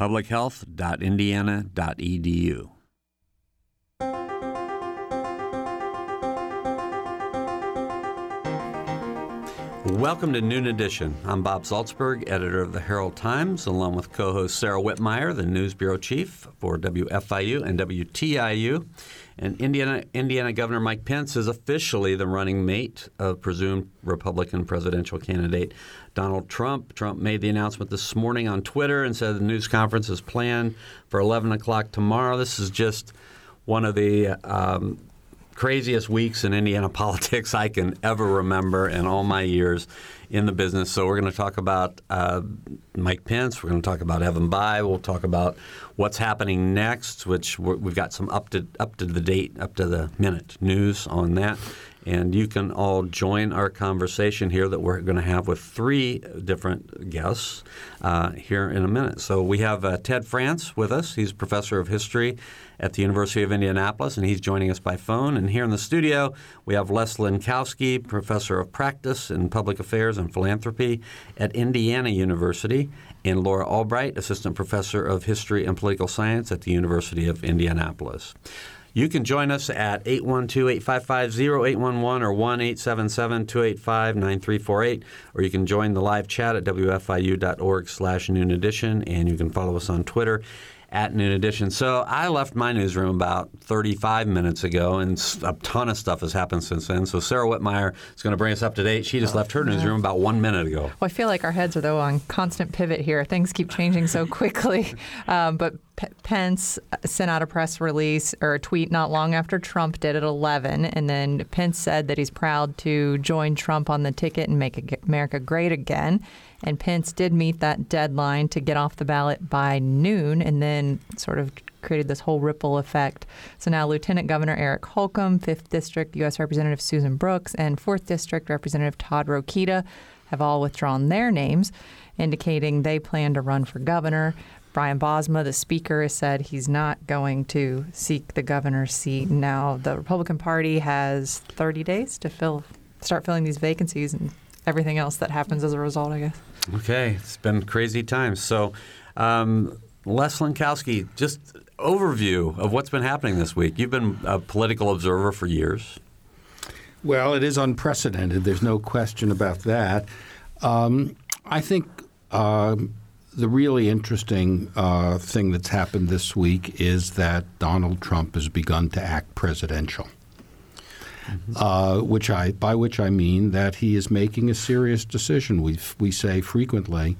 publichealth.indiana.edu. Welcome to Noon Edition. I'm Bob Zaltsberg, editor of the Herald Times, along with co host Sarah Wittmeyer, the News Bureau Chief for WFIU and WTIU. And Indiana, Indiana Governor Mike Pence is officially the running mate of presumed Republican presidential candidate Donald Trump. Trump made the announcement this morning on Twitter and said the news conference is planned for 11 o'clock tomorrow. This is just one of the um, craziest weeks in Indiana politics I can ever remember in all my years in the business. So we're going to talk about uh, Mike Pence. We're going to talk about Evan Bayh. We'll talk about what's happening next, which we've got some up to up to the date, up to the minute news on that. And you can all join our conversation here that we're going to have with three different guests uh, here in a minute. So we have uh, Ted Frantz with us. He's professor of history at the University of Indianapolis, and he's joining us by phone. And here in the studio, we have Les Lenkowsky, professor of practice in public affairs and philanthropy at Indiana University, and Laura Albright, assistant professor of history and political science at the University of Indianapolis. You can join us at 812-855-0811 or 1-877-285-9348, or you can join the live chat at wfiu.org slash noon edition, and you can follow us on Twitter at Noon Edition. So I left my newsroom about 35 minutes ago, and a ton of stuff has happened since then. So Sarah Wittmeyer is going to bring us up to date. She just left her newsroom about one minute ago. Well, I feel like our heads are, though, on constant pivot here. Things keep changing so quickly. Um, but P- Pence sent out a press release or a tweet not long after Trump did at 11. And then Pence said that he's proud to join Trump on the ticket and make America great again. And Pence did meet that deadline to get off the ballot by noon and then sort of created this whole ripple effect. So now Lieutenant Governor Eric Holcomb, 5th District U.S. Representative Susan Brooks, and 4th District Representative Todd Rokita have all withdrawn their names, indicating they plan to run for governor. Brian Bosma, the speaker, has said he's not going to seek the governor's seat. Now, the Republican Party has 30 days to fill, start filling these vacancies and everything else that happens as a result, I guess. Okay, it's been crazy times. So, um, Les Lenkowsky, just overview of what's been happening this week. You've been a political observer for years. Well, it is unprecedented. There's no question about that. Um, I think uh, the really interesting uh, thing that's happened this week is that Donald Trump has begun to act presidential mm-hmm. uh, which I by which I mean that he is making a serious decision. We we say frequently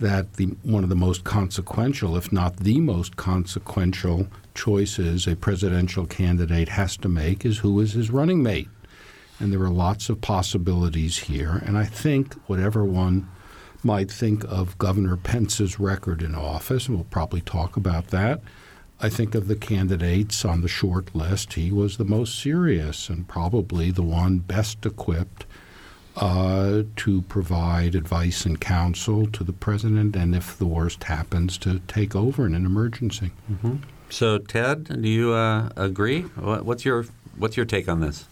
that the one of the most consequential, if not the most consequential, choices a presidential candidate has to make is who is his running mate. And there are lots of possibilities here. And I think whatever one might think of Governor Pence's record in office, and we'll probably talk about that, I think of the candidates on the short list, he was the most serious and probably the one best equipped uh, to provide advice and counsel to the president, and if the worst happens, to take over in an emergency. Mm-hmm. So, Ted, do you uh, agree? What's your what's your take on this?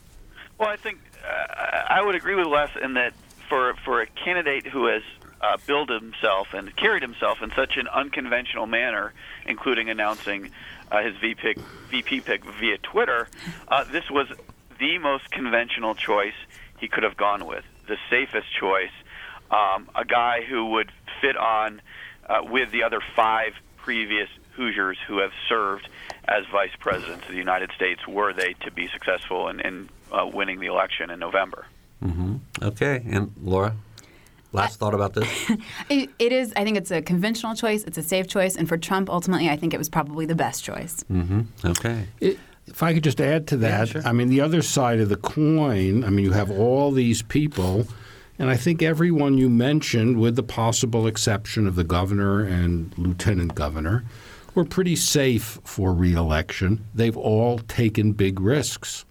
Well, I think uh, I would agree with Les in that for for a candidate who has uh, billed himself and carried himself in such an unconventional manner, including announcing uh, his VP, VP pick via Twitter, uh, this was the most conventional choice he could have gone with, the safest choice, um, a guy who would fit on uh, with the other five previous Hoosiers who have served as vice presidents of the United States were they to be successful in, in uh, winning the election in November. Mm-hmm. Okay, and Laura? Last thought about this? it, it is. I think it's a conventional choice. It's a safe choice, and for Trump, ultimately, I think it was probably the best choice. Mm-hmm. Okay. It, if I could just add to that, yeah, sure. I mean, the other side of the coin. I mean, you have all these people, and I think everyone you mentioned, with the possible exception of the governor and lieutenant governor, were pretty safe for reelection. They've all taken big risks.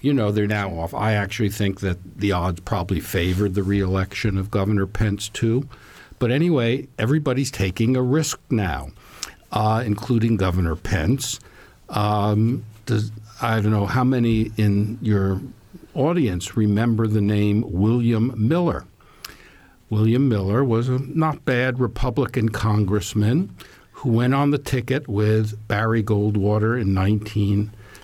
You know, they're now off. I actually think that the odds probably favored the reelection of Governor Pence, too. But anyway, everybody's taking a risk now, uh, including Governor Pence. Um, does, I don't know how many in your audience remember the name William Miller. William Miller was a not bad Republican congressman who went on the ticket with Barry Goldwater in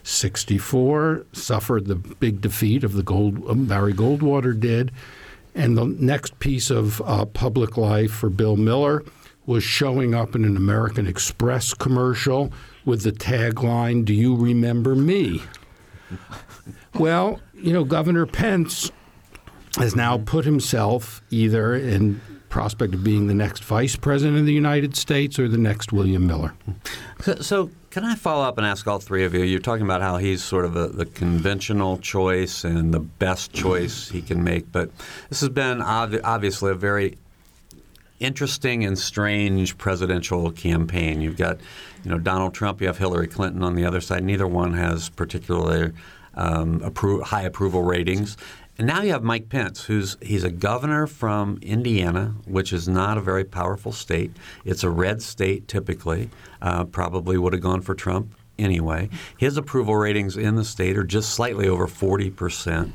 1964, suffered the big defeat of the Gold, um, Barry Goldwater did. And the next piece of uh, public life for Bill Miller was showing up in an American Express commercial with the tagline, Do you remember me? well, you know, Governor Pence has now put himself either in prospect of being the next vice president of the United States or the next William Miller. So, so can I follow up and ask all three of you? You're talking about how he's sort of a, the conventional choice and the best choice he can make, but this has been ob- obviously a very interesting and strange presidential campaign. You've got, you know, Donald Trump. You have Hillary Clinton on the other side. Neither one has particularly um, appro- high approval ratings. And now you have Mike Pence, who's he's a governor from Indiana, which is not a very powerful state. It's a red state typically. Uh, probably would have gone for Trump anyway. His approval ratings in the state are just slightly over forty percent.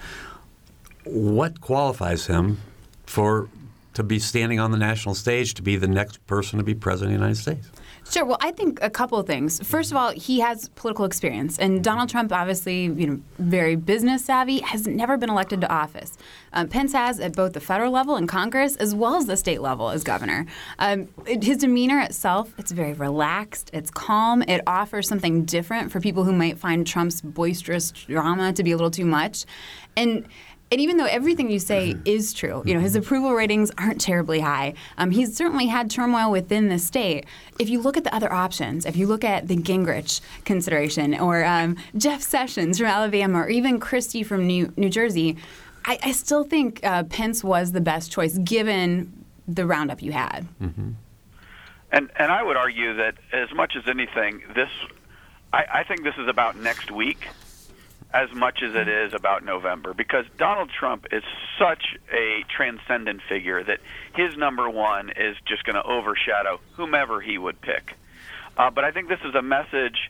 What qualifies him for to be standing on the national stage to be the next person to be president of the United States? Sure. Well, I think a couple of things. First of all, he has political experience, and Donald Trump, obviously, you know, very business savvy, has never been elected to office. Um, Pence has at both the federal level in Congress as well as the state level as governor. Um, it, his demeanor itself, it's very relaxed, it's calm, it offers something different for people who might find Trump's boisterous drama to be a little too much, and and even though everything you say Mm-hmm. is true, you know his approval ratings aren't terribly high. Um, he's certainly had turmoil within the state. If you look at the other options, if you look at the Gingrich consideration, or um, Jeff Sessions from Alabama, or even Christie from New New Jersey, I, I still think uh, Pence was the best choice given the roundup you had. And and I would argue that as much as anything, this I, I think this is about next week as much as it is about November because Donald Trump is such a transcendent figure that his number one is just going to overshadow whomever he would pick. Uh, but I think this is a message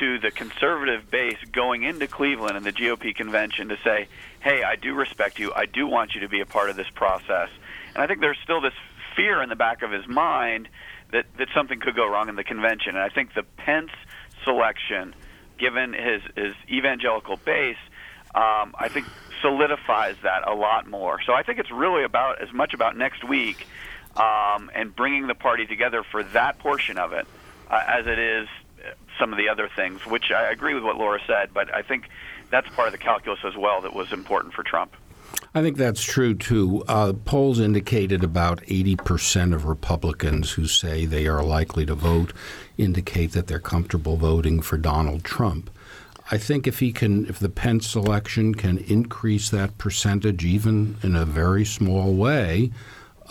to the conservative base going into Cleveland and the GOP convention to say, hey, I do respect you. I do want you to be a part of this process. And I think there's still this fear in the back of his mind that, that something could go wrong in the convention. And I think the Pence selection, given his, his evangelical base, um, I think solidifies that a lot more. So I think it's really about as much about next week um, and bringing the party together for that portion of it uh, as it is some of the other things, which I agree with what Laura said, but I think that's part of the calculus as well that was important for Trump. I think that's true too. Uh, polls indicated about 80% of Republicans who say they are likely to vote indicate that they're comfortable voting for Donald Trump. I think if he can, if the Pence election can increase that percentage even in a very small way,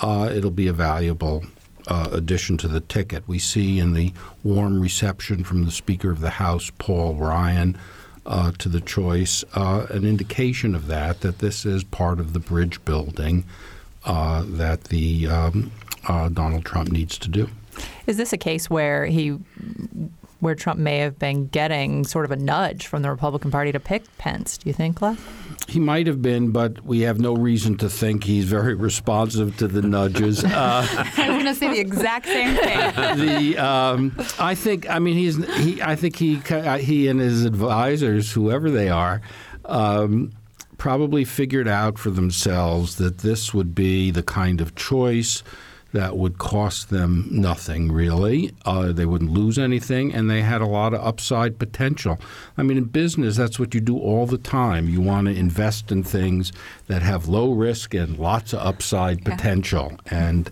uh, it'll be a valuable uh, addition to the ticket. We see in the warm reception from the Speaker of the House, Paul Ryan, uh, to the choice, uh, an indication of that, that this is part of the bridge building uh, that the um, uh, Donald Trump needs to do. Is this a case where he, where Trump may have been getting sort of a nudge from the Republican Party to pick Pence? Do you think, Les? He might have been, but we have no reason to think he's very responsive to the nudges. Uh, I was going to say the exact same thing. the um, I think I mean he's he I think he he and his advisors whoever they are um, probably figured out for themselves that this would be the kind of choice that would cost them nothing really. Uh, they wouldn't lose anything, and they had a lot of upside potential. I mean, in business, that's what you do all the time. You want to invest in things that have low risk and lots of upside potential, and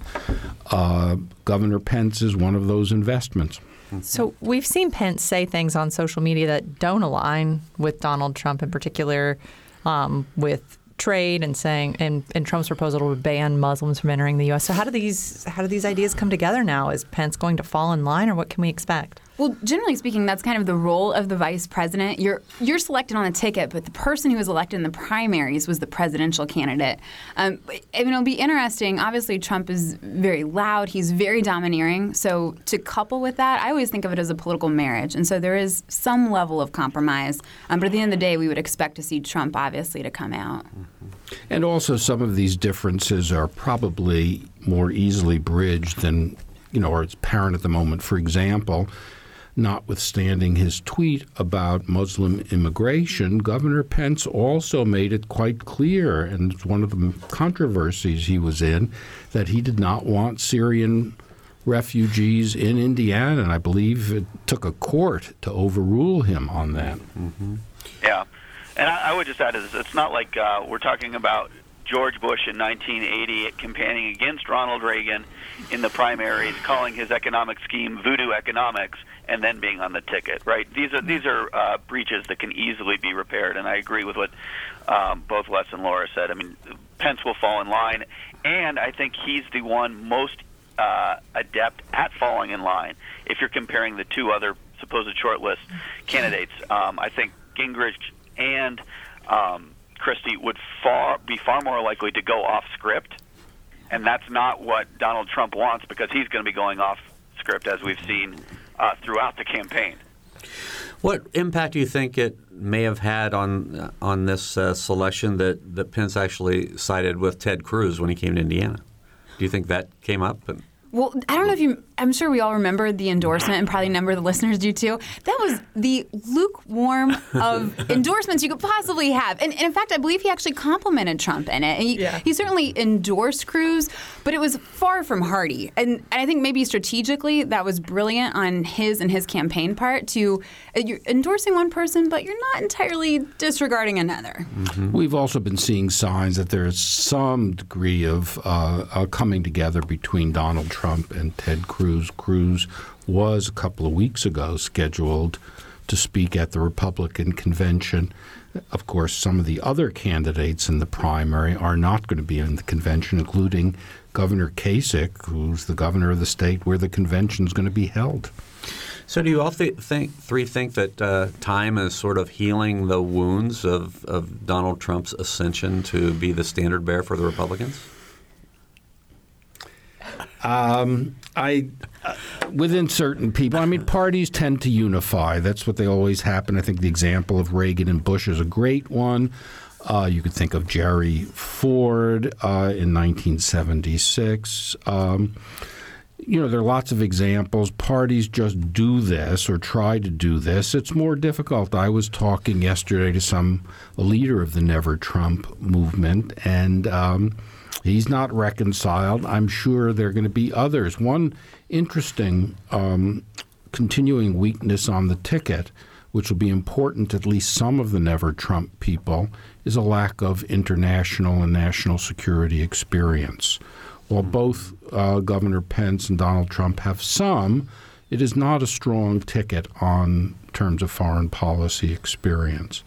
uh, Governor Pence is one of those investments. So we've seen Pence say things on social media that don't align with Donald Trump in particular, um, with trade and saying and, and Trump's proposal to ban Muslims from entering the U.S. So how do these how do these ideas come together now? Is Pence going to fall in line, or what can we expect? Well, generally speaking, that's kind of the role of the vice president. You're you're selected on a ticket, but the person who was elected in the primaries was the presidential candidate. Um, mean, it'll be interesting. Obviously, Trump is very loud. He's very domineering. So to couple with that, I always think of it as a political marriage, and so there is some level of compromise. Um, but at the end of the day, we would expect to see Trump obviously to come out. And also, some of these differences are probably more easily bridged than you know, or it's apparent at the moment. For example notwithstanding his tweet about Muslim immigration, Governor Pence also made it quite clear, and it's one of the controversies he was in, that he did not want Syrian refugees in Indiana, and I believe it took a court to overrule him on that. Mm-hmm. Yeah, and I, I, would just add it's not like uh, we're talking about George Bush in 1980 campaigning against Ronald Reagan in the primaries, calling his economic scheme voodoo economics and then being on the ticket. Right? These are these are uh, breaches that can easily be repaired, and I agree with what um, both Les and Laura said. I mean, Pence will fall in line, and I think he's the one most uh, adept at falling in line. If you're comparing the two other supposed shortlist candidates, um, I think Gingrich and um, Christie would far be far more likely to go off script, and that's not what Donald Trump wants because he's going to be going off script as we've seen uh, throughout the campaign. What impact do you think it may have had on on this uh, selection that, that Pence actually sided with Ted Cruz when he came to Indiana? Do you think that came up? Well, I don't know if you. I'm sure we all remember the endorsement, and probably a number of the listeners do too. That was the lukewarm of endorsements you could possibly have, and, and, in fact, I believe he actually complimented Trump in it. He, yeah. he certainly endorsed Cruz, but it was far from hearty. And, and I think maybe strategically that was brilliant on his and his campaign part to uh, you're endorsing one person, but you're not entirely disregarding another. Mm-hmm. We've also been seeing signs that there is some degree of uh, coming together between Donald Trump Trump and Ted Cruz. Cruz was a couple of weeks ago scheduled to speak at the Republican convention. Of course, some of the other candidates in the primary are not going to be in the convention, including Governor Kasich, who's the governor of the state where the convention is going to be held. So, do you all th- think three think that uh, time is sort of healing the wounds of, of Donald Trump's ascension to be the standard bearer for the Republicans? Um, I uh, within certain people. I mean, parties tend to unify. That's what they always happen. I think the example of Reagan and Bush is a great one. Uh, you could think of Jerry Ford uh, in 1976. Um, you know, there are lots of examples. Parties just do this or try to do this. It's more difficult. I was talking yesterday to some leader of the Never Trump movement, and um, He's not reconciled. I'm sure there are going to be others. One interesting um, continuing weakness on the ticket, which will be important to at least some of the Never Trump people, is a lack of international and national security experience. While both uh, Governor Pence and Donald Trump have some, it is not a strong ticket on terms of foreign policy experience.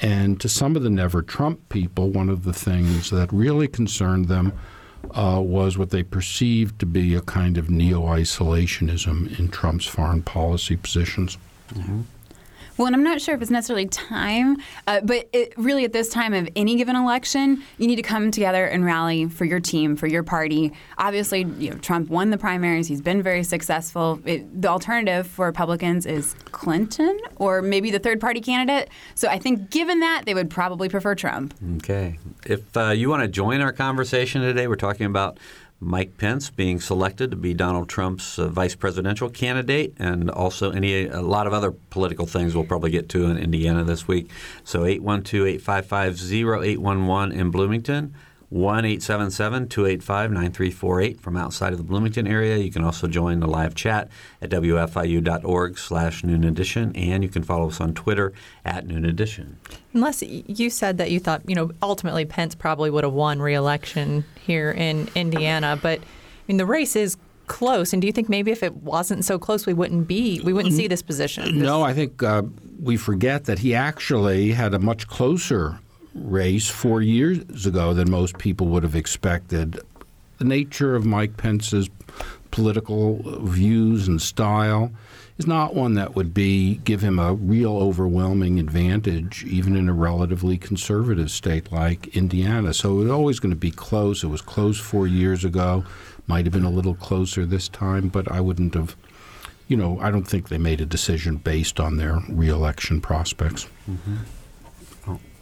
And to some of the Never Trump people, one of the things that really concerned them uh, was what they perceived to be a kind of neo isolationism in Trump's foreign policy positions. Mm-hmm. Well, and I'm not sure if it's necessarily time, uh, but it, really at this time of any given election, you need to come together and rally for your team, for your party. Obviously, you know, Trump won the primaries. He's been very successful. It, the alternative for Republicans is Clinton or maybe the third party candidate. So I think given that, they would probably prefer Trump. Okay. If uh, you want to join our conversation today, we're talking about Mike Pence being selected to be Donald Trump's uh, vice presidential candidate, and also any a lot of other political things we'll probably get to in Indiana this week. So 812-855-0811 in Bloomington. 1 877 285 9348 from outside of the Bloomington area. You can also join the live chat at wfiu.org slash noon edition, and you can follow us on Twitter at noon edition. Unless you said that you thought, you know, ultimately Pence probably would have won re-election here in Indiana, but I mean, the race is close. And do you think maybe if it wasn't so close, we wouldn't be, we wouldn't see this position? No, I think uh, we forget that he actually had a much closer race four years ago than most people would have expected. The nature of Mike Pence's political views and style is not one that would be give him a real overwhelming advantage, even in a relatively conservative state like Indiana. So it's always going to be close. It was close four years ago. Might have been a little closer this time, but I wouldn't have. You know, I don't think they made a decision based on their reelection prospects. Mm-hmm.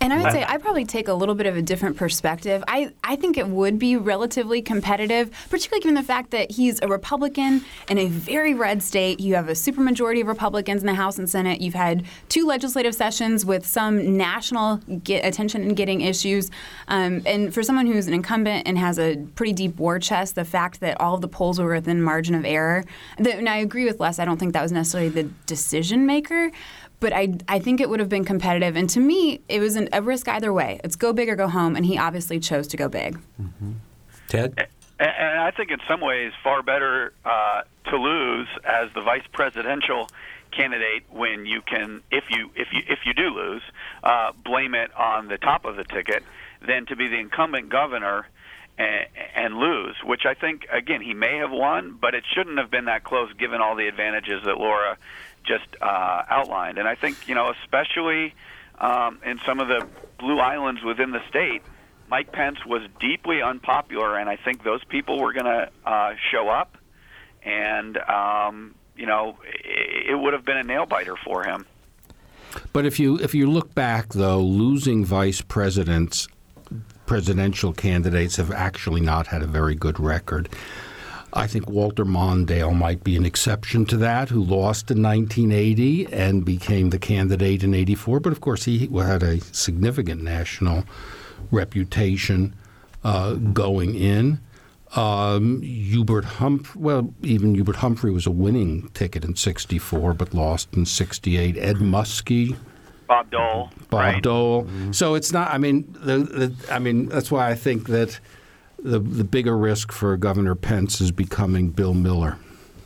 And I would say I probably take a little bit of a different perspective. I, I think it would be relatively competitive, particularly given the fact that he's a Republican in a very red state. You have a supermajority of Republicans in the House and Senate. You've had two legislative sessions with some national attention and getting issues. Um, and for someone who's an incumbent and has a pretty deep war chest, the fact that all of the polls were within margin of error, and I agree with Les, I don't think that was necessarily the decision maker but I, I think it would have been competitive. And to me, it was an, a risk either way. It's go big or go home, and he obviously chose to go big. Mm-hmm. Ted? And I think in some ways far better uh, to lose as the vice presidential candidate when you can, if you if you if you do lose, uh, blame it on the top of the ticket, than to be the incumbent governor and, and lose. Which I think again he may have won, but it shouldn't have been that close given all the advantages that Laura just uh, outlined. And I think, you know, especially um, in some of the blue islands within the state, Mike Pence was deeply unpopular, and I think those people were going to uh, show up, and um, you know, it, it would have been a nail biter for him. But if you if you look back, though, losing vice presidents, presidential candidates have actually not had a very good record. I think Walter Mondale might be an exception to that, who lost in 1980 and became the candidate in 84. But of course, he had a significant national reputation uh, going in. Um, Hubert Humphrey, well, even Hubert Humphrey was a winning ticket in 64, but lost in 68. Ed Muskie. Bob Dole. Bob right. Dole. Mm-hmm. So it's not, I mean, the, the, I mean, that's why I think that the the bigger risk for Governor Pence is becoming Bill Miller.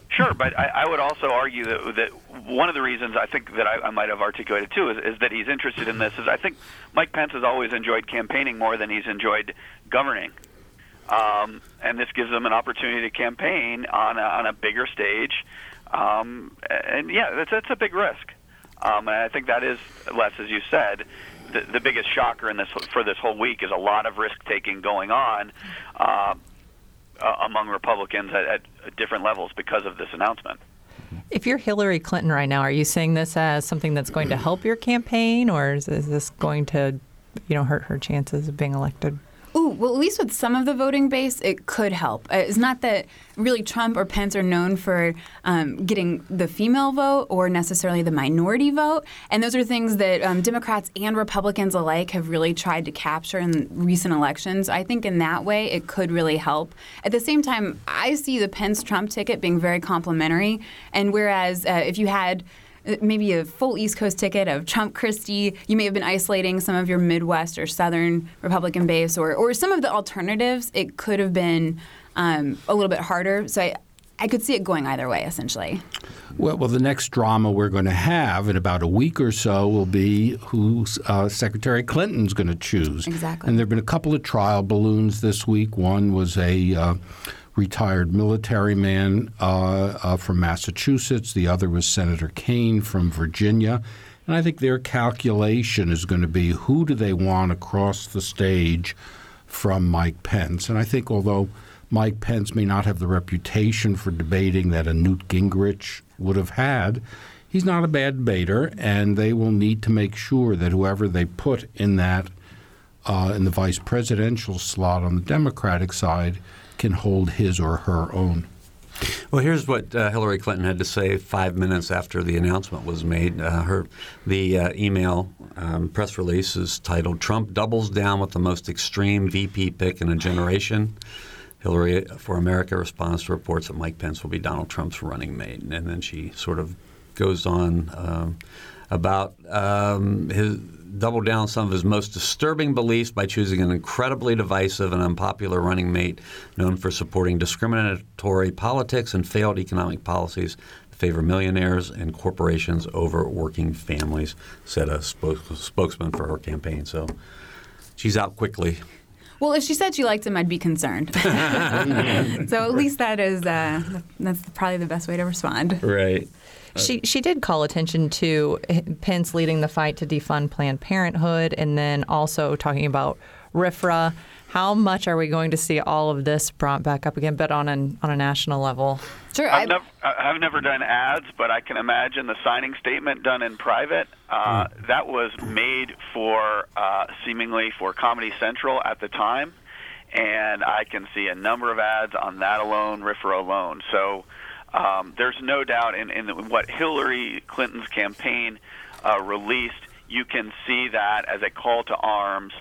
Sure, but I, I would also argue that, that one of the reasons I think that I, I might have articulated too is, is that he's interested in this. Is I think Mike Pence has always enjoyed campaigning more than he's enjoyed governing, um, and this gives him an opportunity to campaign on a, on a bigger stage. Um, and yeah, that's, that's a big risk. Um, and I think that is, Les, as you said, the, the biggest shocker in this for this whole week is a lot of risk taking going on uh, among Republicans at, at different levels because of this announcement. If you're Hillary Clinton right now, are you seeing this as something that's going to help your campaign, or is, is this going to, you know, hurt her chances of being elected? Well, at least with some of the voting base, it could help. Uh, it's not that really Trump or Pence are known for um, getting the female vote or necessarily the minority vote. And those are things that um, Democrats and Republicans alike have really tried to capture in recent elections. I think in that way, it could really help. At the same time, I see the Pence Trump ticket being very complementary. And whereas uh, if you had maybe a full East Coast ticket of Trump Christie. You may have been isolating some of your Midwest or Southern Republican base, or, or some of the alternatives. It could have been um, a little bit harder. So I, I could see it going either way, essentially. Well, well, the next drama we're going to have in about a week or so will be who uh, Secretary Clinton's going to choose. Exactly. And there have been a couple of trial balloons this week. One was a uh, retired military man uh, uh, from Massachusetts. The other was Senator Kaine from Virginia. And I think their calculation is going to be who do they want across the stage from Mike Pence. And I think although Mike Pence may not have the reputation for debating that a Newt Gingrich would have had, he's not a bad debater, and they will need to make sure that whoever they put in that uh, in the vice presidential slot on the Democratic side – can hold his or her own. Well, here's what uh, Hillary Clinton had to say five minutes after the announcement was made. Uh, her the uh, email um, press release is titled "Trump doubles down with the most extreme VP pick in a generation." Hillary for America responds to reports that Mike Pence will be Donald Trump's running mate, and then she sort of goes on um, about um, his doubled down some of his most disturbing beliefs by choosing an incredibly divisive and unpopular running mate known for supporting discriminatory politics and failed economic policies that favor millionaires and corporations over working families, said a spokesman for her campaign. So she's out quickly. Well, if she said she liked him, I'd be concerned. so at least that is uh, that's probably the best way to respond. Right. She she did call attention to Pence leading the fight to defund Planned Parenthood, and then also talking about RFRA. How much are we going to see all of this brought back up again, but on an on a national level? Sure. I've never, I've never done ads, but I can imagine the signing statement done in private. Uh, Hmm. That was made for uh, seemingly for Comedy Central at the time, and I can see a number of ads on that alone, RFRA alone. So um, there's no doubt in, in what Hillary Clinton's campaign uh, released. You can see that as a call to arms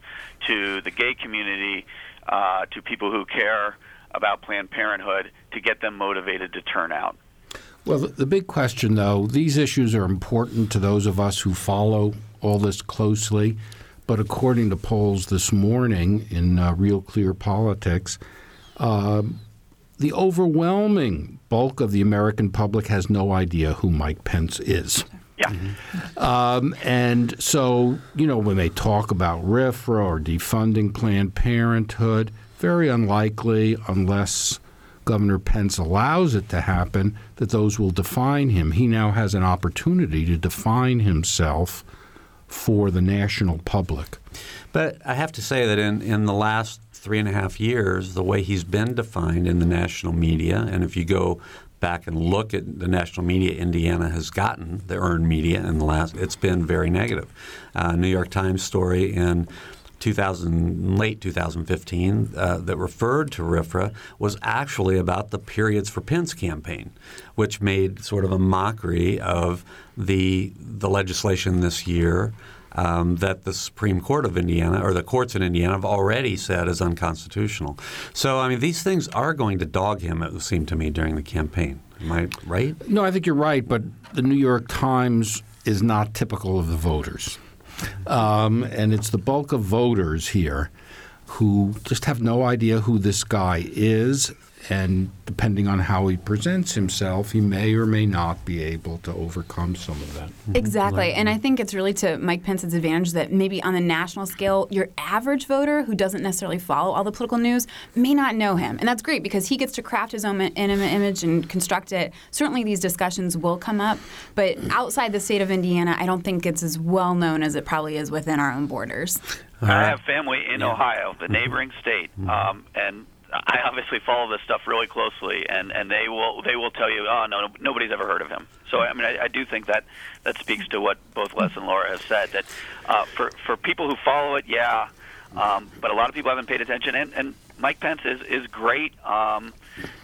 to the gay community, uh, to people who care about Planned Parenthood, to get them motivated to turn out. Well, the, big question, though, these issues are important to those of us who follow all this closely. But according to polls this morning in uh, Real Clear Politics, uh, the overwhelming bulk of the American public has no idea who Mike Pence is. Yeah. Um, and so, you know, when they talk about RFRA or defunding Planned Parenthood, very unlikely, unless Governor Pence allows it to happen, that those will define him. He now has an opportunity to define himself for the national public. But I have to say that in, in the last three and a half years, the way he's been defined in the national media, and if you go back and look at the national media Indiana has gotten, the earned media in the last, it's been very negative. Uh, New York Times story in 2000, late 2015, uh, that referred to RFRA was actually about the periods for Pence campaign, which made sort of a mockery of the the legislation this year um, that the Supreme Court of Indiana or the courts in Indiana have already said is unconstitutional. So, I mean, these things are going to dog him, it seemed to me, during the campaign. Am I right? No, I think you're right, but the New York Times is not typical of the voters. Um, and it's the bulk of voters here who just have no idea who this guy is. And depending on how he presents himself, he may or may not be able to overcome some of that. Mhm. Exactly. And I think it's really to Mike Pence's advantage that maybe on the national scale, your average voter who doesn't necessarily follow all the political news may not know him. And that's great because he gets to craft his own image and construct it. Certainly these discussions will come up, but outside the state of Indiana, I don't think it's as well known as it probably is within our own borders. I have family in Ohio, the mm-hmm. neighboring state, mm-hmm. um, and I obviously follow this stuff really closely, and, and they will they will tell you, oh no, nobody's ever heard of him. So I mean, I, I do think that that speaks to what both Les and Laura have said. That uh, for for people who follow it, yeah, um, but a lot of people haven't paid attention. And, and Mike Pence is is great, um,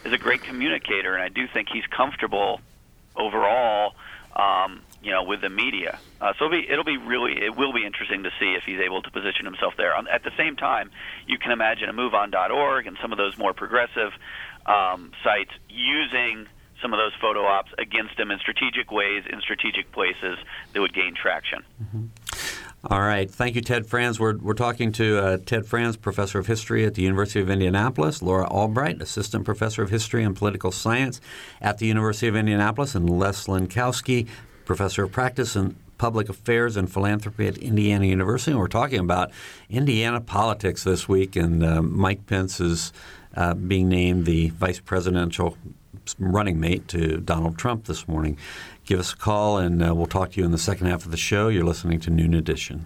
is a great communicator, and I do think he's comfortable overall. Um, you know, with the media. Uh, so it'll be, it'll be really, it will be interesting to see if he's able to position himself there. At the same time, you can imagine a MoveOn.org and some of those more progressive um, sites using some of those photo ops against him in strategic ways, in strategic places that would gain traction. All right. Thank you, Ted Frantz. We're, we're talking to uh, Ted Frantz, professor of history at the University of Indianapolis, Laura Albright, assistant professor of history and political science at the University of Indianapolis, and Les Lenkowsky, professor of practice in public affairs and philanthropy at Indiana University. And we're talking about Indiana politics this week, and uh, Mike Pence is uh, being named the vice presidential running mate to Donald Trump this morning. Give us a call, and uh, we'll talk to you in the second half of the show. You're listening to Noon Edition.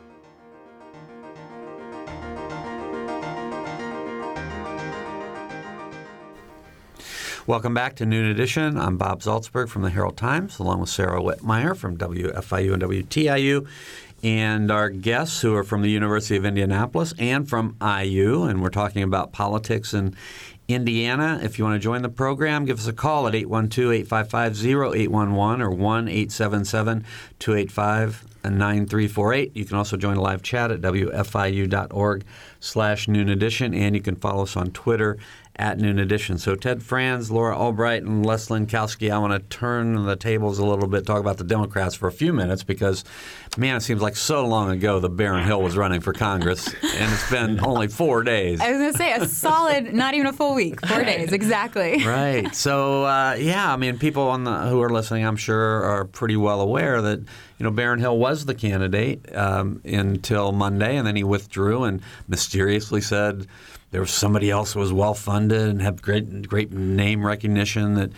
Welcome back to Noon Edition. I'm Bob Zaltsberg from the Herald Times, along with Sarah Wittmeyer from WFIU and WTIU, and our guests who are from the University of Indianapolis and from IU. And we're talking about politics in Indiana. If you want to join the program, give us a call at 812 855 0811 or 1 877 285 9348. You can also join a live chat at wfiu.org slash noon edition, and you can follow us on Twitter at noon edition. So Ted Frantz, Laura Albright, and Les Lenkowsky, I want to turn the tables a little bit, talk about the Democrats for a few minutes because, man, it seems like so long ago the Baron Hill was running for Congress, and it's been only four days. I was going to say a solid, not even a full week, four days, exactly. Right. So, uh, yeah, I mean, people on the, who are listening, I'm sure, are pretty well aware that you know, Baron Hill was the candidate um, until Monday, and then he withdrew and mysteriously said there was somebody else who was well funded and had great great name recognition that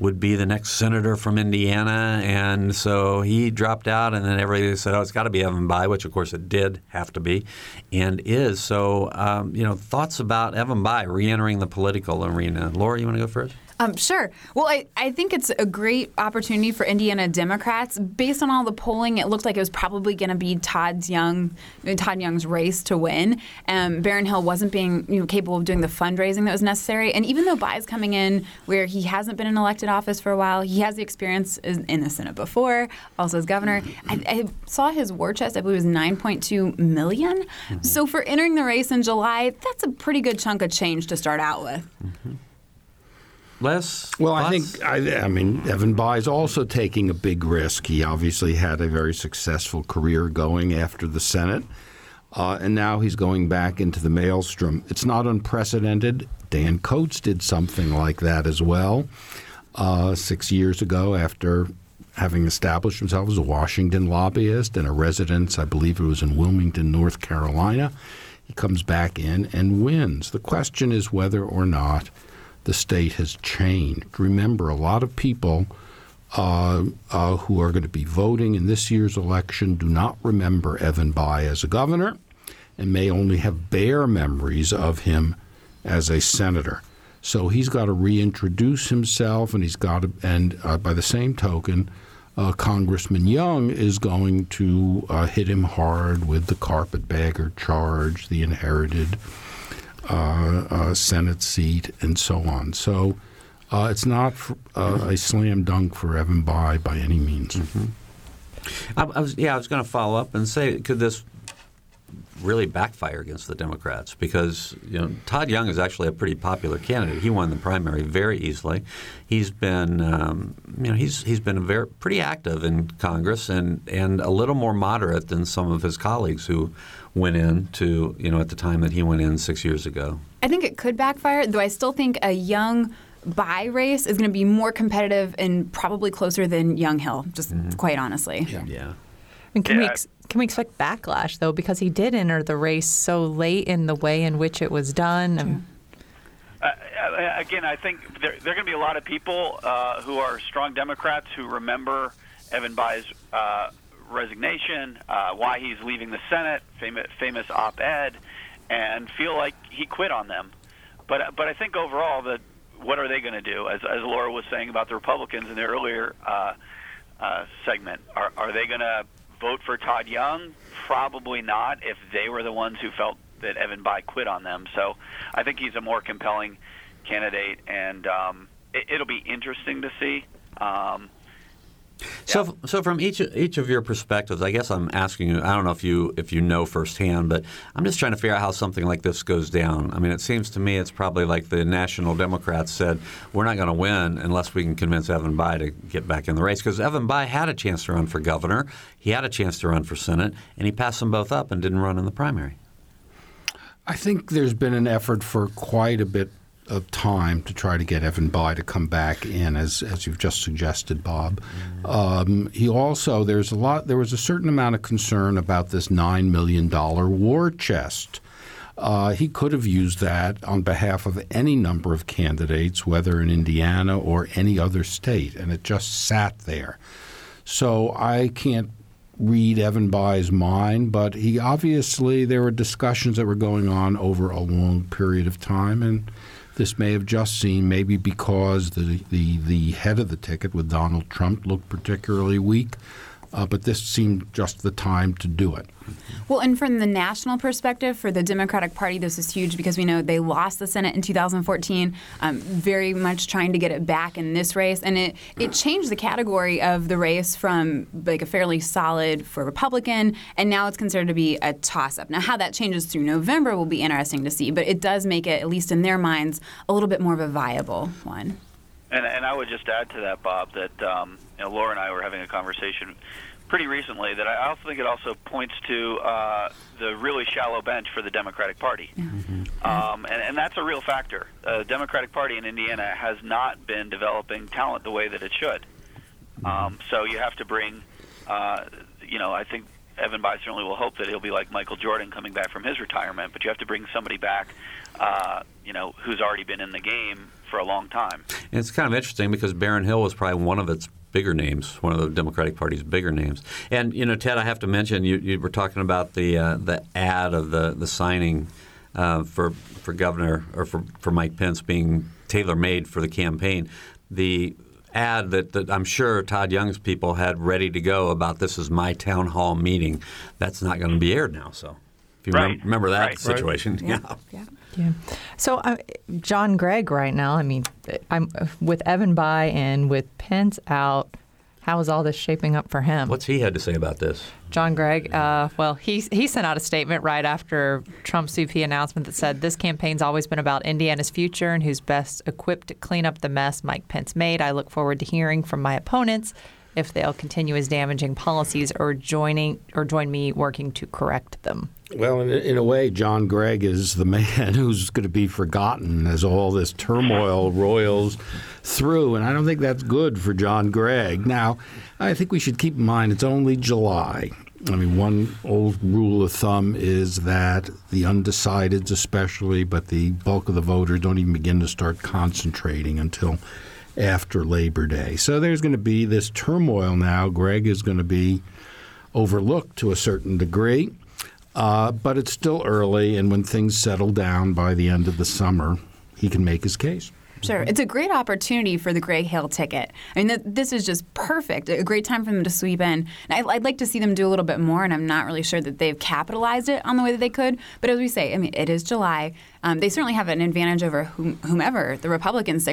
would be the next senator from Indiana, and so he dropped out, and then everybody said, "Oh, it's got to be Evan Bayh," which of course it did have to be, and is. So, um, you know, thoughts about Evan Bayh re-entering the political arena. Laura, you want to go first? Um, sure. Well, I, I think it's a great opportunity for Indiana Democrats. Based on all the polling, it looked like it was probably going to be Todd's Young, Todd Young's race to win. Um, Baron Hill wasn't being you know, capable of doing the fundraising that was necessary. And even though Bayh's coming in where he hasn't been in elected office for a while, he has the experience in the Senate before, also as governor. I, I saw his war chest, I believe it was 9.2 million. Mm-hmm. So for entering the race in July, that's a pretty good chunk of change to start out with. Mm-hmm. Les? Well, I think I, I, mean Evan Bayh is also taking a big risk. He obviously had a very successful career going after the Senate, uh, and now he's going back into the maelstrom. It's not unprecedented. Dan Coats did something like that as well uh, six years ago after having established himself as a Washington lobbyist and a residence, I believe it was in Wilmington, North Carolina. He comes back in and wins. The question is whether or not the state has changed. Remember, a lot of people uh, uh, who are going to be voting in this year's election do not remember Evan Bayh as a governor and may only have bare memories of him as a senator. So he's got to reintroduce himself, and he's got to, and uh, by the same token, uh, Congressman Young is going to uh, hit him hard with the carpetbagger charge, the inherited Senate seat, and so on. So uh, it's not a slam dunk for Evan Bayh by any means. Mm-hmm. I, I, was, yeah, I was going to follow up and say, could this really backfire against the Democrats because you know Todd Young is actually a pretty popular candidate. He won the primary very easily. He's been um, you know he's he's been very pretty active in Congress and and a little more moderate than some of his colleagues who went in to you know at the time that he went in six years ago. I think it could backfire, though. I still think a young Bayh race is going to be more competitive and probably closer than Young Hill. Just mm-hmm. quite honestly. Yeah. yeah. And can yeah. we ex- can we expect backlash though because he did enter the race so late in the way in which it was done? And... Uh, uh, again, I think there, there are going to be a lot of people uh, who are strong Democrats who remember Evan Bayh's uh, resignation, uh, why he's leaving the Senate, famous, famous op-ed, and feel like he quit on them. But but I think overall that what are they going to do? As as Laura was saying about the Republicans in the earlier uh, uh, segment, are are they going to vote for Todd Young? Probably not. If they were the ones who felt that Evan Bayh quit on them, so I think he's a more compelling candidate, and um, it, will be interesting to see. Um, so, yeah. so from each each of your perspectives, I guess I'm asking you. I don't know if you if you know firsthand, but I'm just trying to figure out how something like this goes down. I mean, it seems to me it's probably like the National Democrats said, we're not going to win unless we can convince Evan Bayh to get back in the race because Evan Bayh had a chance to run for governor, he had a chance to run for senate, and he passed them both up and didn't run in the primary. I think there's been an effort for quite a bit of time to try to get Evan Bayh to come back in, as as you've just suggested, Bob. Um, he also there's a lot there was a certain amount of concern about this nine million dollar war chest. Uh, he could have used that on behalf of any number of candidates, whether in Indiana or any other state, and it just sat there. So I can't read Evan Bayh's mind, but he obviously there were discussions that were going on over a long period of time, and this may have just seemed maybe because the the, the head of the ticket with Donald Trump looked particularly weak, uh, but this seemed just the time to do it. Well, and from the national perspective, for the Democratic Party, this is huge because we know they lost the Senate in 2014, um, very much trying to get it back in this race. And it, it changed the category of the race from like a fairly solid for Republican, and now it's considered to be a toss up. Now, how that changes through November will be interesting to see, but it does make it, at least in their minds, a little bit more of a viable one. And, and I would just add to that, Bob, that um, you know, Laura and I were having a conversation pretty recently that I also think it also points to uh, the really shallow bench for the Democratic Party. Mm-hmm. Um, and, and that's a real factor. The Democratic Party in Indiana has not been developing talent the way that it should. Um, so you have to bring, uh, you know, I think Evan Bayh certainly will hope that he'll be like Michael Jordan coming back from his retirement, but you have to bring somebody back, uh, you know, who's already been in the game for a long time. And it's kind of interesting because Baron Hill was probably one of its bigger names, one of the Democratic Party's bigger names. And you know, Ted, I have to mention you, you were talking about the uh, the ad of the the signing uh, for for governor or for for Mike Pence being tailor made for the campaign. The ad that, that I'm sure Todd Young's people had ready to go about this is my town hall meeting. That's not going to be aired now. So if you right. remember that right. situation, right. yeah. yeah. Yeah. So, uh, John Gregg, right now, I mean, I'm with Evan Bayh and with Pence out. How is all this shaping up for him? What's he had to say about this? John Gregg, uh, well, he, he sent out a statement right after Trump's VP announcement that said this campaign's always been about Indiana's future and who's best equipped to clean up the mess Mike Pence made. I look forward to hearing from my opponents if they'll continue his damaging policies or joining or join me working to correct them. Well, in, in, a way, John Gregg is the man who's going to be forgotten as all this turmoil roils through, and I don't think that's good for John Gregg. Now, I think we should keep in mind it's only July. I mean, one old rule of thumb is that the undecideds, especially, but the bulk of the voters don't even begin to start concentrating until after Labor Day. So there's going to be this turmoil now. Gregg is going to be overlooked to a certain degree, uh, but it's still early, and when things settle down by the end of the summer, he can make his case. Sure. It's a great opportunity for the Gregg Hill ticket. I mean, th- this is just perfect. A great time for them to sweep in. I, would like to see them do a little bit more, and I'm not really sure that they've capitalized it on the way that they could. But as we say, I mean, it is July. Um, they certainly have an advantage over whom, whomever the Republicans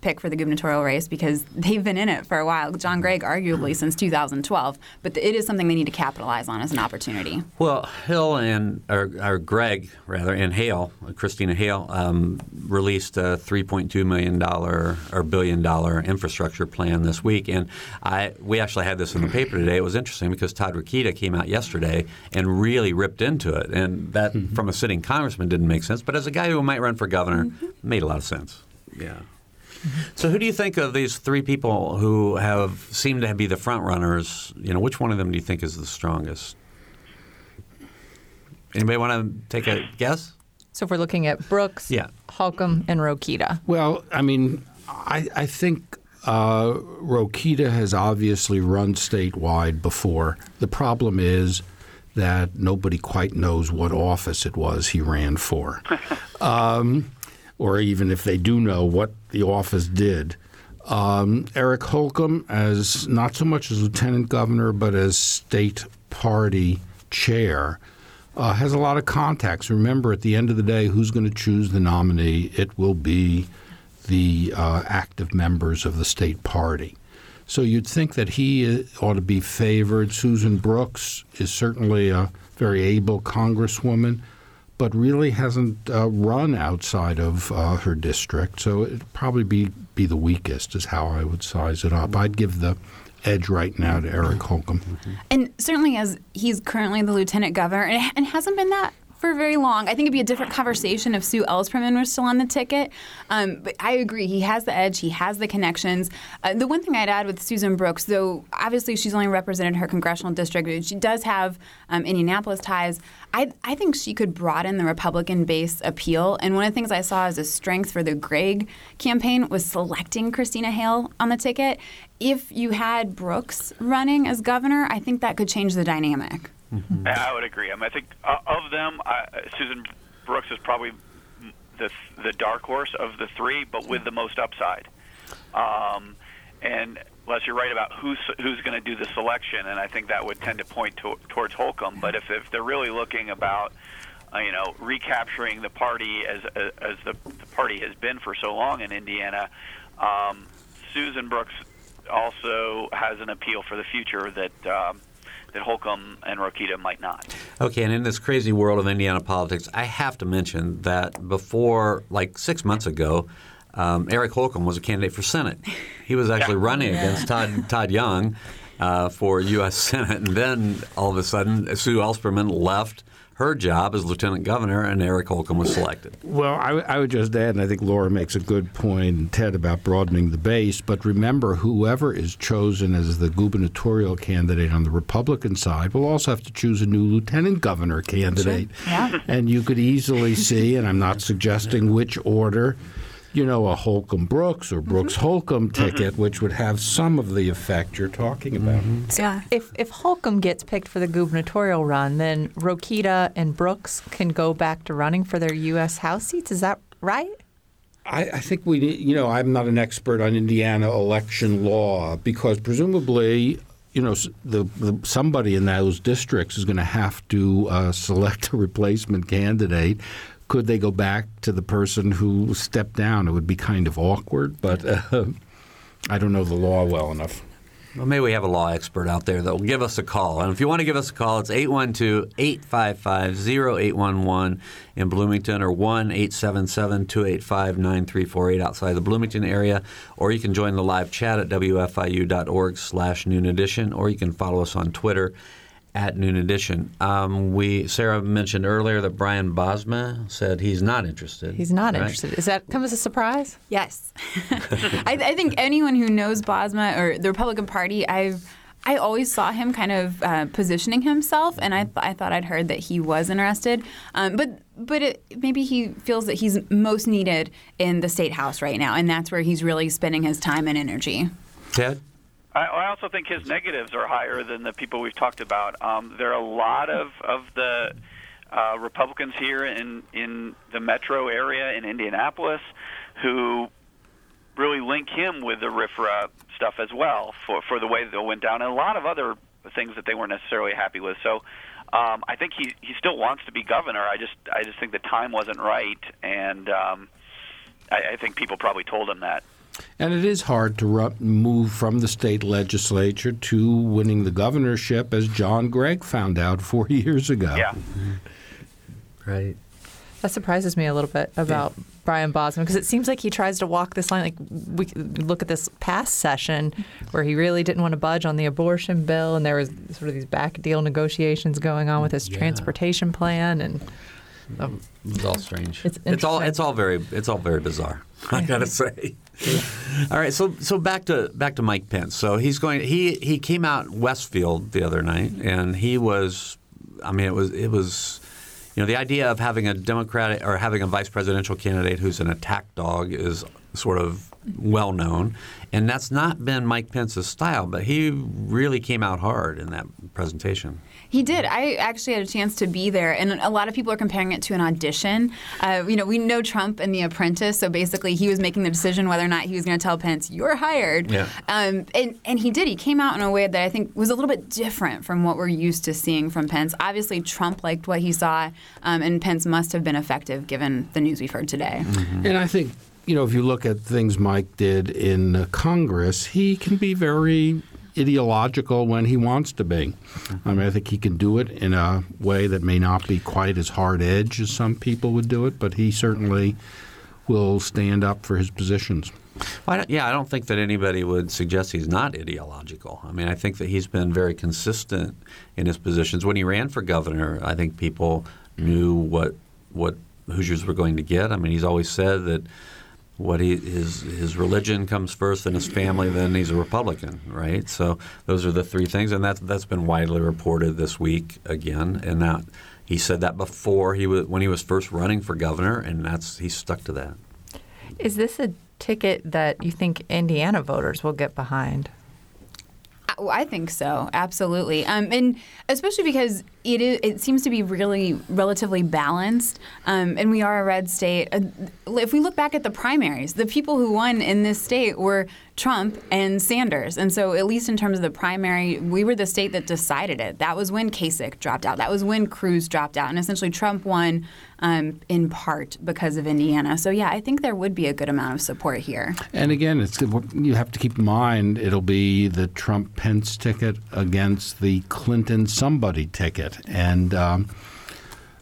pick for the gubernatorial race because they've been in it for a while. John Gregg, arguably since 2012, but it is something they need to capitalize on as an opportunity. Well, Hill and or, or Gregg rather and Hale, Christina Hale, um, released a 3.2 million dollar or billion dollar infrastructure plan this week, and I we actually had this in the paper today. It was interesting because Todd Rokita came out yesterday and really ripped into it, and that mm-hmm. from a sitting congressman didn't make sense, but as a guy who might run for governor, mm-hmm. made a lot of sense. Yeah. So, who do you think of these three people who have seemed to be the front runners? You know, which one of them do you think is the strongest? Anybody want to take a guess? So, if we're looking at Brooks, yeah. Holcomb, and Rokita. Well, I mean, I, I think uh, Rokita has obviously run statewide before. The problem is that nobody quite knows what office it was he ran for, um, or even if they do know what the office did. Um, Eric Holcomb, as not so much as lieutenant governor, but as state party chair, uh, has a lot of contacts. Remember, at the end of the day, who's going to choose the nominee? It will be the uh, active members of the state party. So you'd think that he uh, ought to be favored. Susan Brooks is certainly a very able congresswoman, but really hasn't uh, run outside of uh, her district. So it'd probably be, be the weakest, is how I would size it up. I'd give the edge right now to Eric Holcomb. And certainly, as he's currently the lieutenant governor, and, and hasn't been that for very long. I think it'd be a different conversation if Sue Ellspermann was still on the ticket. Um, but I agree, he has the edge, he has the connections. Uh, the one thing I'd add with Susan Brooks, though obviously she's only represented her congressional district, she does have um, Indianapolis ties. I, I think she could broaden the Republican base appeal. And one of the things I saw as a strength for the Gregg campaign was selecting Christina Hale on the ticket. If you had Brooks running as governor, I think that could change the dynamic. Mm-hmm. I would agree. I mean, I think uh, of them, I, Susan Brooks is probably the the dark horse of the three, but with the most upside. Um, and Les, you're right about who's who's going to do the selection, and I think that would tend to point to, towards Holcomb. But if if they're really looking about uh, you know, recapturing the party as as the, the party has been for so long in Indiana. Um, Susan Brooks also has an appeal for the future that um, that Holcomb and Rokita might not. Okay, and in this crazy world of Indiana politics, I have to mention that before, like six months ago, um, Eric Holcomb was a candidate for Senate. He was actually yeah. running yeah. against Todd Todd Young uh, for U.S. Senate, and then all of a sudden, Sue Ellspermann left her job as lieutenant governor, and Eric Holcomb was selected. Well, I would just add, and I think Laura makes a good point, Ted, about broadening the base. But remember, whoever is chosen as the gubernatorial candidate on the Republican side will also have to choose a new lieutenant governor candidate. Sure. Yeah. And you could easily see, and I'm not suggesting which order you know, a Holcomb Brooks or Brooks mm-hmm. Holcomb mm-hmm. ticket, mm-hmm. which would have some of the effect you're talking about. Mm-hmm. So yeah. If if Holcomb gets picked for the gubernatorial run, then Rokita and Brooks can go back to running for their U.S. House seats. Is that right? I, I think we, you know, I'm not an expert on Indiana election law because presumably you know, the, the, somebody in those districts is going to have to uh, select a replacement candidate could they go back to the person who stepped down? It would be kind of awkward, but uh, I don't know the law well enough. Well, maybe we have a law expert out there that will give us a call. And if you want to give us a call, it's 812 855 0811 in Bloomington or 1 877 285 9348 outside the Bloomington area. Or you can join the live chat at wfiu.org slash noon edition, or you can follow us on Twitter at Noon Edition. Um, we Sarah mentioned earlier that Brian Bosma said he's not interested. He's not right? interested. Is that come as a surprise? Yes, I, I, think anyone who knows Bosma or the Republican Party, I've. I always saw him kind of uh, positioning himself, and I, th- I thought I'd heard that he was interested. Um, but but it, maybe he feels that he's most needed in the state house right now, and that's where he's really spending his time and energy. Ted. I, I also think his negatives are higher than the people we've talked about. Um, there are a lot of of the uh, Republicans here in in the metro area in Indianapolis who really link him with the RFRA stuff as well for for the way that it went down, and a lot of other things that they weren't necessarily happy with. So. Um, I think he he still wants to be governor. I just I just think the time wasn't right, and um, I, I think people probably told him that. And it is hard to move from the state legislature to winning the governorship, as John Gregg found out four years ago. Yeah. Mm-hmm. Right. That surprises me a little bit about yeah. Brian Bosma because it seems like he tries to walk this line. Like we look at this past session where he really didn't want to budge on the abortion bill, and there was sort of these back deal negotiations going on with his yeah. transportation plan, and um, it's all strange. It's, it's all it's all very it's all very bizarre. I gotta say. All right, so so back to back to Mike Pence. So he's going. He he came out Westfield the other night, and he was. I mean, it was it was. You know, the idea of having a Democratic or having a vice presidential candidate who's an attack dog is sort of well known, and that's not been Mike Pence's style. But he really came out hard in that presentation. He did. I actually had a chance to be there, and a lot of people are comparing it to an audition. Uh, you know, we know Trump and The Apprentice, so basically he was making the decision whether or not he was going to tell Pence, "You're hired." Yeah. Um, and and he did. He came out in a way that I think was a little bit different from what we're used to seeing from Pence. Obviously, Trump liked what he saw, um, and Pence must have been effective given the news we've heard today. Mm-hmm. And I think you know, if you look at things Mike did in uh, Congress, he can be very ideological when he wants to be. I mean, I think he can do it in a way that may not be quite as hard edge as some people would do it, but he certainly will stand up for his positions. Well, I yeah, I don't think that anybody would suggest he's not ideological. I mean, I think that he's been very consistent in his positions. When he ran for governor, I think people knew what what Hoosiers were going to get. I mean, he's always said that what he his his religion comes first, then his family, then he's a Republican, right? So those are the three things, and that's that's been widely reported this week again. And that he said that before he was when he was first running for governor, and that's he stuck to that. Is this a ticket that you think Indiana voters will get behind? Oh, I think so, absolutely, um, and especially because it is, it seems to be really relatively balanced, um, and we are a red state. Uh, if we look back at the primaries, the people who won in this state were Trump and Sanders, and so at least in terms of the primary, we were the state that decided it. That was when Kasich dropped out. That was when Cruz dropped out, and essentially Trump won um, in part because of Indiana. So yeah, I think there would be a good amount of support here. And again, it's you have to keep in mind it'll be the Trump Pence ticket against the Clinton somebody ticket, and um,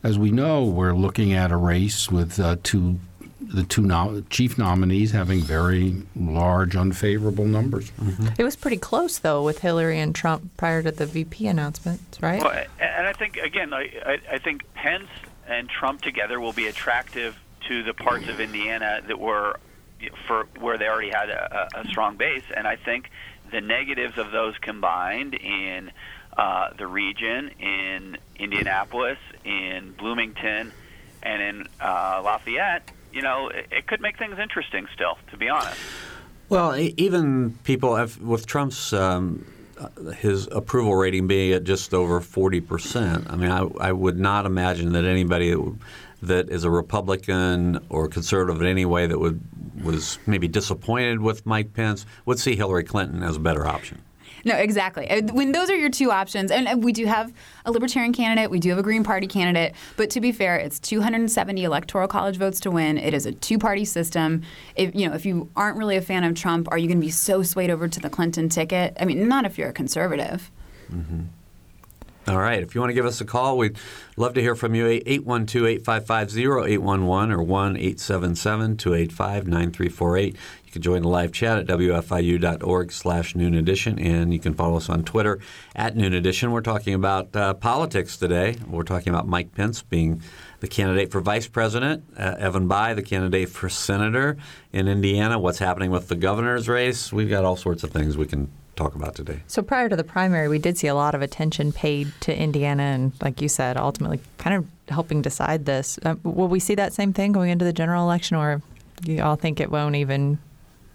as we know, we're looking at a race with uh, two the two no- chief nominees having very large unfavorable numbers. It was pretty close though with Hillary and Trump prior to the VP announcements, right? Well, and I think again, I, I, I think Pence and Trump together will be attractive to the parts of Indiana that were for where they already had a, a strong base, and I think the negatives of those combined in uh, the region, in Indianapolis, in Bloomington, and in uh, Lafayette, you know, it, it could make things interesting still, to be honest. Well, even people have, with Trump's um, his approval rating being at just over forty percent. I mean, I, I would not imagine that anybody that, that is a Republican or conservative in any way that would was maybe disappointed with Mike Pence would see Hillary Clinton as a better option. No, exactly. Uh, When those are your two options, and we do have a Libertarian candidate, we do have a Green Party candidate, but to be fair, it's 270 electoral college votes to win. It is a two-party system. If you know, if you aren't really a fan of Trump, are you going to be so swayed over to the Clinton ticket? I mean, not if you're a conservative. All right. If you want to give us a call, we'd love to hear from you. 812 855 0811 or 1 877 285 9348. You can join the live chat at wfiu.org slash noon edition, and you can follow us on Twitter at noon edition. We're talking about uh, politics today. We're talking about Mike Pence being the candidate for vice president, uh, Evan Bayh, the candidate for senator in Indiana, what's happening with the governor's race. We've got all sorts of things we can talk about today. So prior to the primary, we did see a lot of attention paid to Indiana, and like you said, ultimately kind of helping decide this. Um, will we see that same thing going into the general election, or you all think it won't even?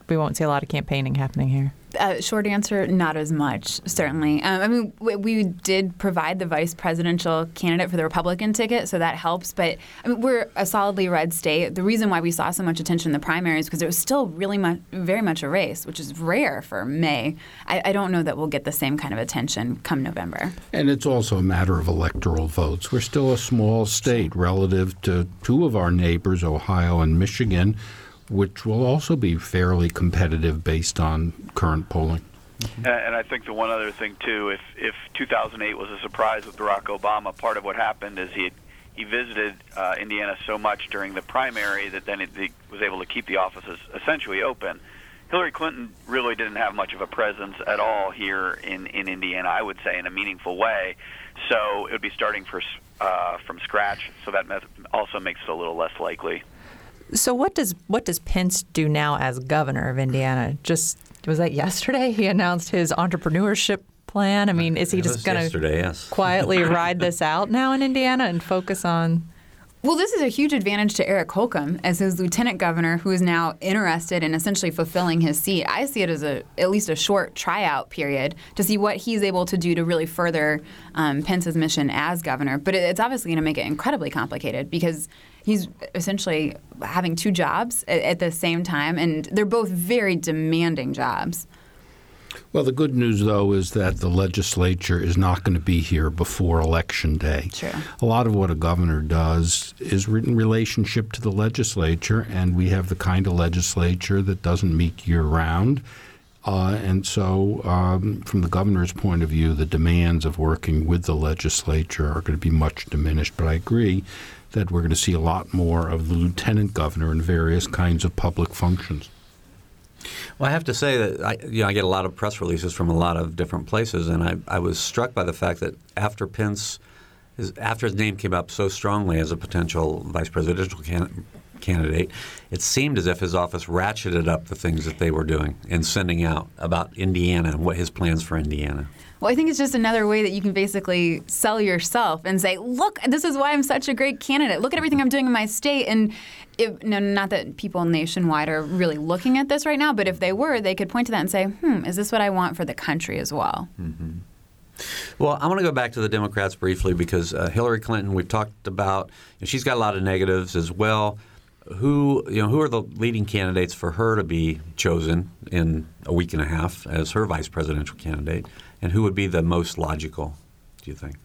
We won't see a lot of campaigning happening here. Uh, short answer, not as much, certainly. Um, I mean, we, we did provide the vice presidential candidate for the Republican ticket, so that helps. But I mean, we're a solidly red state. The reason why we saw so much attention in the primaries because it was still really much, very much a race, which is rare for May. I, I don't know that we'll get the same kind of attention come November. And it's also a matter of electoral votes. We're still a small state relative to two of our neighbors, Ohio and Michigan, which will also be fairly competitive based on current polling. And, and I think the one other thing too, if if 2008 was a surprise with Barack Obama, part of what happened is he he visited uh, Indiana so much during the primary that then he was able to keep the offices essentially open. Hillary Clinton really didn't have much of a presence at all here in in Indiana. I would say in a meaningful way. So it would be starting for, uh, from scratch. So that also makes it a little less likely. So what does what does Pence do now as governor of Indiana? Just was that yesterday? He announced his entrepreneurship plan. I mean, is he It just going to yes. quietly ride this out now in Indiana and focus on? Well, this is a huge advantage to Eric Holcomb as his lieutenant governor, who is now interested in essentially fulfilling his seat. I see it as a at least a short tryout period to see what he's able to do to really further um, Pence's mission as governor. But it, it's obviously going to make it incredibly complicated because he's essentially having two jobs at, at the same time, and they're both very demanding jobs. Well, the good news, though, is that the legislature is not going to be here before Election Day. True. A lot of what a governor does is in relationship to the legislature, and we have the kind of legislature that doesn't meet year round. Uh, and so, um, from the governor's point of view, the demands of working with the legislature are going to be much diminished. But I agree that we're going to see a lot more of the lieutenant governor in various kinds of public functions. Well, I have to say that I, you know, I get a lot of press releases from a lot of different places, and I, I was struck by the fact that after Pence His, after his name came up so strongly as a potential vice presidential can, candidate, it seemed as if his office ratcheted up the things that they were doing and sending out about Indiana and what his plans for Indiana. Well, I think it's just another way that you can basically sell yourself and say, "Look, this is why I'm such a great candidate. Look at everything I'm doing in my state." And no, not that people nationwide are really looking at this right now, but if they were, they could point to that and say, "Hmm, is this what I want for the country as well?" Mm-hmm. Well, I want to go back to the Democrats briefly because uh, Hillary Clinton, we've talked about, you know, she's got a lot of negatives as well. Who you know who are the leading candidates for her to be chosen in a week and a half as her vice presidential candidate, and who would be the most logical? Do you think?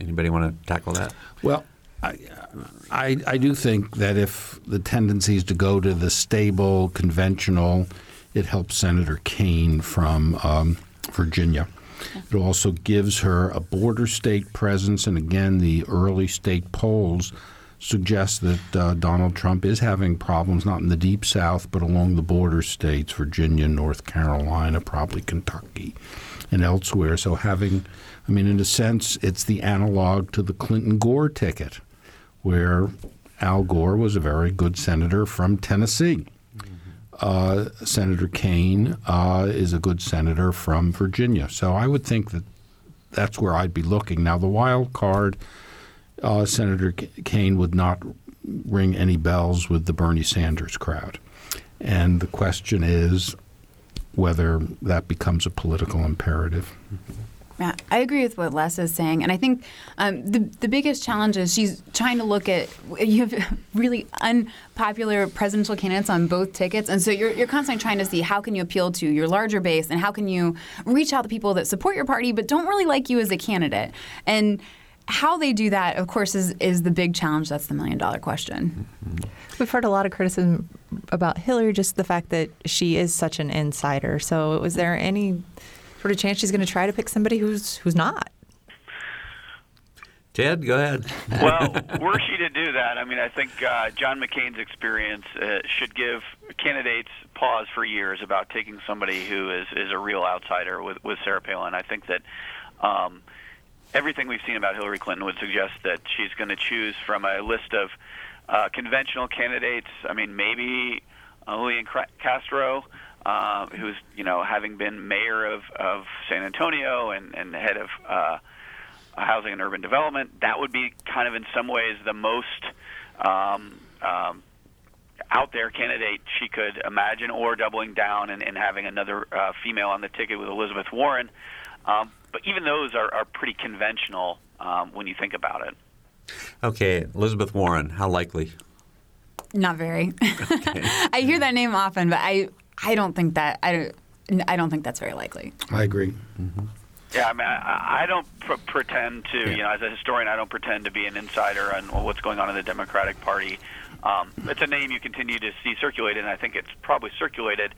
Anybody want to tackle that? Well, I, I, I do think that if the tendency is to go to the stable, conventional, it helps Senator Kaine from um, Virginia. It also gives her a border state presence, and again, the early state polls suggest that uh, Donald Trump is having problems, not in the deep South, but along the border states, Virginia, North Carolina, probably Kentucky, and elsewhere. So having, I mean, in a sense, it's the analog to the Clinton Gore ticket, where Al Gore was a very good senator from Tennessee. Uh, senator Kaine uh, is a good senator from Virginia. So I would think that that's where I'd be looking. Now, the wild card uh, Senator Kaine would not ring any bells with the Bernie Sanders crowd. And the question is whether that becomes a political imperative. Yeah, I agree with what Les is saying, and I think um, the the biggest challenge is she's trying to look at you have really unpopular presidential candidates on both tickets, and so you're you're constantly trying to see how can you appeal to your larger base and how can you reach out to people that support your party but don't really like you as a candidate, and how they do that, of course, is is the big challenge. That's the million dollar question. We've heard a lot of criticism about Hillary, just the fact that she is such an insider. So, was there any sort of chance she's going to try to pick somebody who's who's not? Ted, go ahead. well, were she to do that, I mean, I think uh, John McCain's experience uh, should give candidates pause for years about taking somebody who is, is a real outsider with, with Sarah Palin. I think that um, everything we've seen about Hillary Clinton would suggest that she's going to choose from a list of uh, conventional candidates. I mean, maybe uh, Julian Castro, uh, who's you know having been mayor of, of San Antonio and, and head of uh, housing and urban development. That would be kind of in some ways the most um, um, out there candidate she could imagine, or doubling down and, and having another uh, female on the ticket with Elizabeth Warren. Um, but even those are, are pretty conventional um, when you think about it. Okay, Elizabeth Warren, how likely? Not very. Okay. I hear that name often, but I I don't think that I don't I don't think that's very likely. I agree. Mm-hmm. Yeah, I mean, I, I don't pr- pretend to, yeah. you know, as a historian, I don't pretend to be an insider on what's going on in the Democratic Party. Um, it's a name you continue to see circulated, and I think it's probably circulated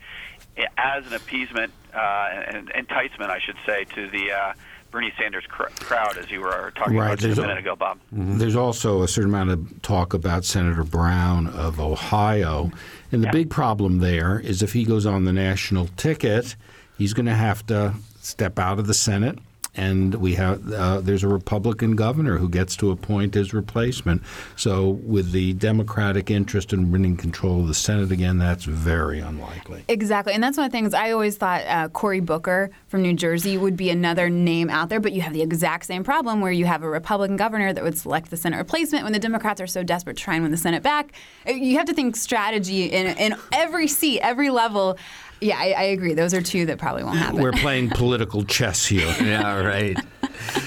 as an appeasement uh, and enticement, I should say, to the uh, Bernie Sanders cr- crowd, as you were talking right. about just a minute ago, Bob. Mm-hmm. There's also a certain amount of talk about Senator Brown of Ohio, and the yeah. big problem there is if he goes on the national ticket, he's going to have to step out of the Senate and we have uh, there's a Republican governor who gets to appoint his replacement. So with the Democratic interest in winning control of the Senate again, that's very unlikely. Exactly, and that's one of the things I always thought uh, Cory Booker from New Jersey would be another name out there, but you have the exact same problem where you have a Republican governor that would select the Senate replacement when the Democrats are so desperate to try and win the Senate back. Uh, you have to think strategy in, in every seat, every level. Yeah, I, I, agree. Those are two that probably won't happen. We're playing political chess here. yeah, right.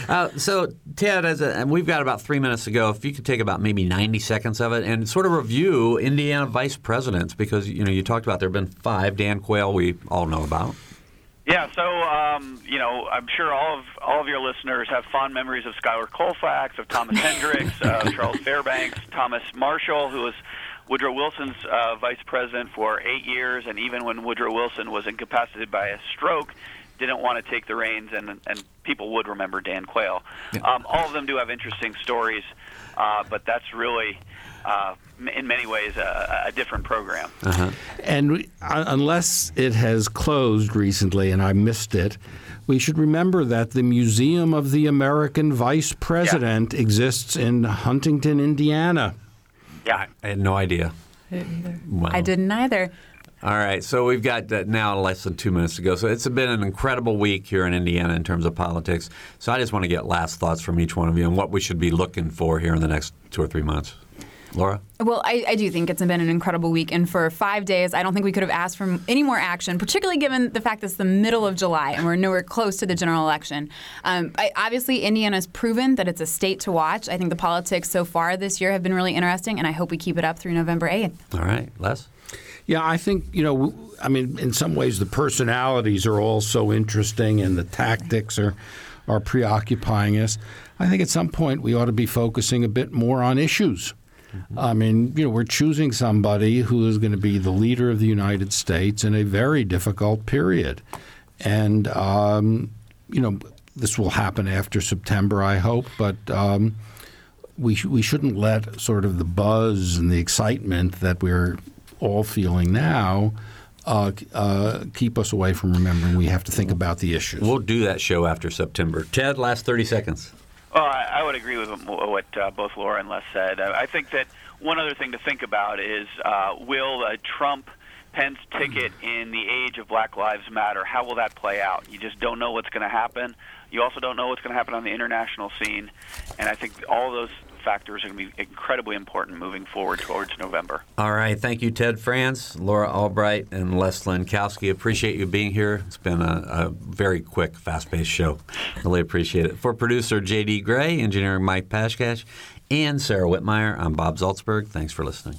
Uh, so, Ted, as a, and we've got about three minutes to go. If you could take about maybe 90 seconds of it and sort of review Indiana vice presidents, because you know you talked about there have been five. Dan Quayle, we all know about. Yeah, so um, you know, I'm sure all of all of your listeners have fond memories of Schuyler Colfax, of Thomas Hendricks, uh, Charles Fairbanks, Thomas Marshall, who was Woodrow Wilson's uh, vice president for eight years, and even when Woodrow Wilson was incapacitated by a stroke, didn't want to take the reins, and and people would remember Dan Quayle. Um, all of them do have interesting stories, uh, but that's really. Uh, in many ways, a, a different program. And we, uh, unless it has closed recently and I missed it, we should remember that the Museum of the American Vice President exists in Huntington, Indiana. Yeah. I had no idea. Wow. I didn't either. All right, so we've got uh, now less than two minutes to go. So it's been an incredible week here in Indiana in terms of politics. So I just want to get last thoughts from each one of you and what we should be looking for here in the next two or three months. Laura? Well, I, I, do think it's been an incredible week, and for five days, I don't think we could have asked for any more action, particularly given the fact that it's the middle of July and we're nowhere close to the general election. Um, I, obviously, Indiana's proven that it's a state to watch. I think the politics so far this year have been really interesting, and I hope we keep it up through November 8th. All right, Les? Yeah, I think, you know, I mean, in some ways, the personalities are all so interesting and the tactics are, are preoccupying us. I think at some point we ought to be focusing a bit more on issues. I mean, you know, we're choosing somebody who is going to be the leader of the United States in a very difficult period. And, um, you know, this will happen after September, I hope, but um, we, sh- we shouldn't let sort of the buzz and the excitement that we're all feeling now uh, uh, keep us away from remembering we have to think about the issues. We'll do that show after September. Ted, last 30 seconds. Well, I, I would agree with what uh, both Laura and Les said. I, I think that one other thing to think about is uh, will a Trump Pence ticket in the age of Black Lives Matter, how will that play out? You just don't know what's going to happen. You also don't know what's going to happen on the international scene. And I think all those factors are going to be incredibly important moving forward towards November. All right. Thank you, Ted Frantz, Laura Albright, and Les Lenkowsky. Appreciate you being here. It's been a, a very quick, fast paced show. Really appreciate it. For producer J.D. Gray, engineering Mike Pashkash, and Sarah Wittmeyer, I'm Bob Zaltsberg. Thanks for listening.